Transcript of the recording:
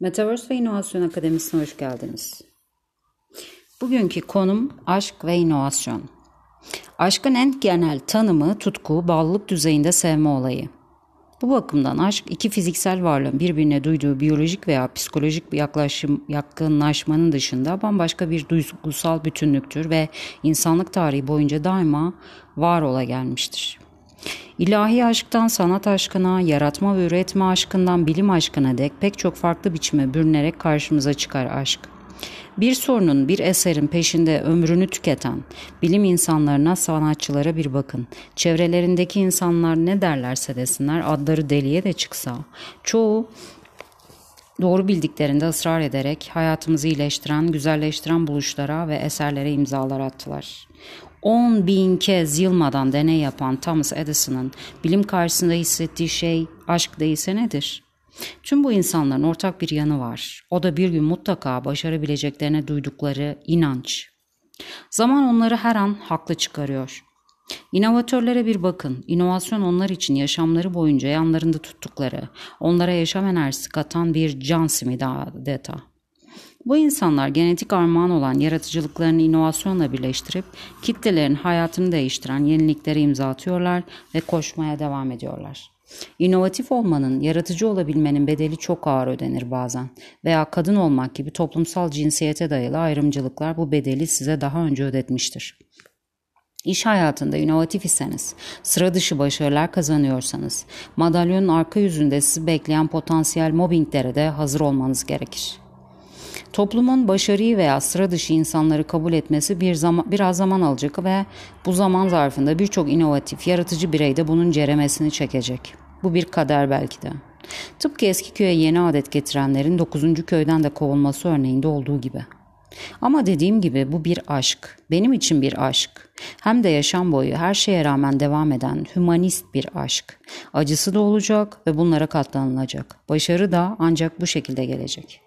Metaverse ve İnovasyon Akademisi'ne hoş geldiniz. Bugünkü konum aşk ve inovasyon. Aşkın en genel tanımı tutku, bağlılık düzeyinde sevme olayı. Bu bakımdan aşk iki fiziksel varlığın birbirine duyduğu biyolojik veya psikolojik bir yaklaşım, yakınlaşmanın dışında bambaşka bir duygusal bütünlüktür ve insanlık tarihi boyunca daima var ola gelmiştir. İlahi aşktan sanat aşkına, yaratma ve üretme aşkından bilim aşkına dek pek çok farklı biçime bürünerek karşımıza çıkar aşk. Bir sorunun, bir eserin peşinde ömrünü tüketen bilim insanlarına, sanatçılara bir bakın. Çevrelerindeki insanlar ne derlerse desinler, adları deliye de çıksa, çoğu doğru bildiklerinde ısrar ederek hayatımızı iyileştiren, güzelleştiren buluşlara ve eserlere imzalar attılar. 10 bin kez yılmadan deney yapan Thomas Edison'ın bilim karşısında hissettiği şey aşk değilse nedir? Tüm bu insanların ortak bir yanı var. O da bir gün mutlaka başarabileceklerine duydukları inanç. Zaman onları her an haklı çıkarıyor. İnovatörlere bir bakın. İnovasyon onlar için yaşamları boyunca yanlarında tuttukları, onlara yaşam enerjisi katan bir can simidi adeta. Bu insanlar genetik armağan olan yaratıcılıklarını inovasyonla birleştirip kitlelerin hayatını değiştiren yeniliklere imza atıyorlar ve koşmaya devam ediyorlar. İnovatif olmanın, yaratıcı olabilmenin bedeli çok ağır ödenir bazen veya kadın olmak gibi toplumsal cinsiyete dayalı ayrımcılıklar bu bedeli size daha önce ödetmiştir. İş hayatında inovatif iseniz, sıra dışı başarılar kazanıyorsanız, madalyonun arka yüzünde sizi bekleyen potansiyel mobbinglere de hazır olmanız gerekir. Toplumun başarıyı veya sıra dışı insanları kabul etmesi bir zaman, biraz zaman alacak ve bu zaman zarfında birçok inovatif, yaratıcı birey de bunun ceremesini çekecek. Bu bir kader belki de. Tıpkı eski köye yeni adet getirenlerin 9. köyden de kovulması örneğinde olduğu gibi. Ama dediğim gibi bu bir aşk. Benim için bir aşk. Hem de yaşam boyu her şeye rağmen devam eden hümanist bir aşk. Acısı da olacak ve bunlara katlanılacak. Başarı da ancak bu şekilde gelecek.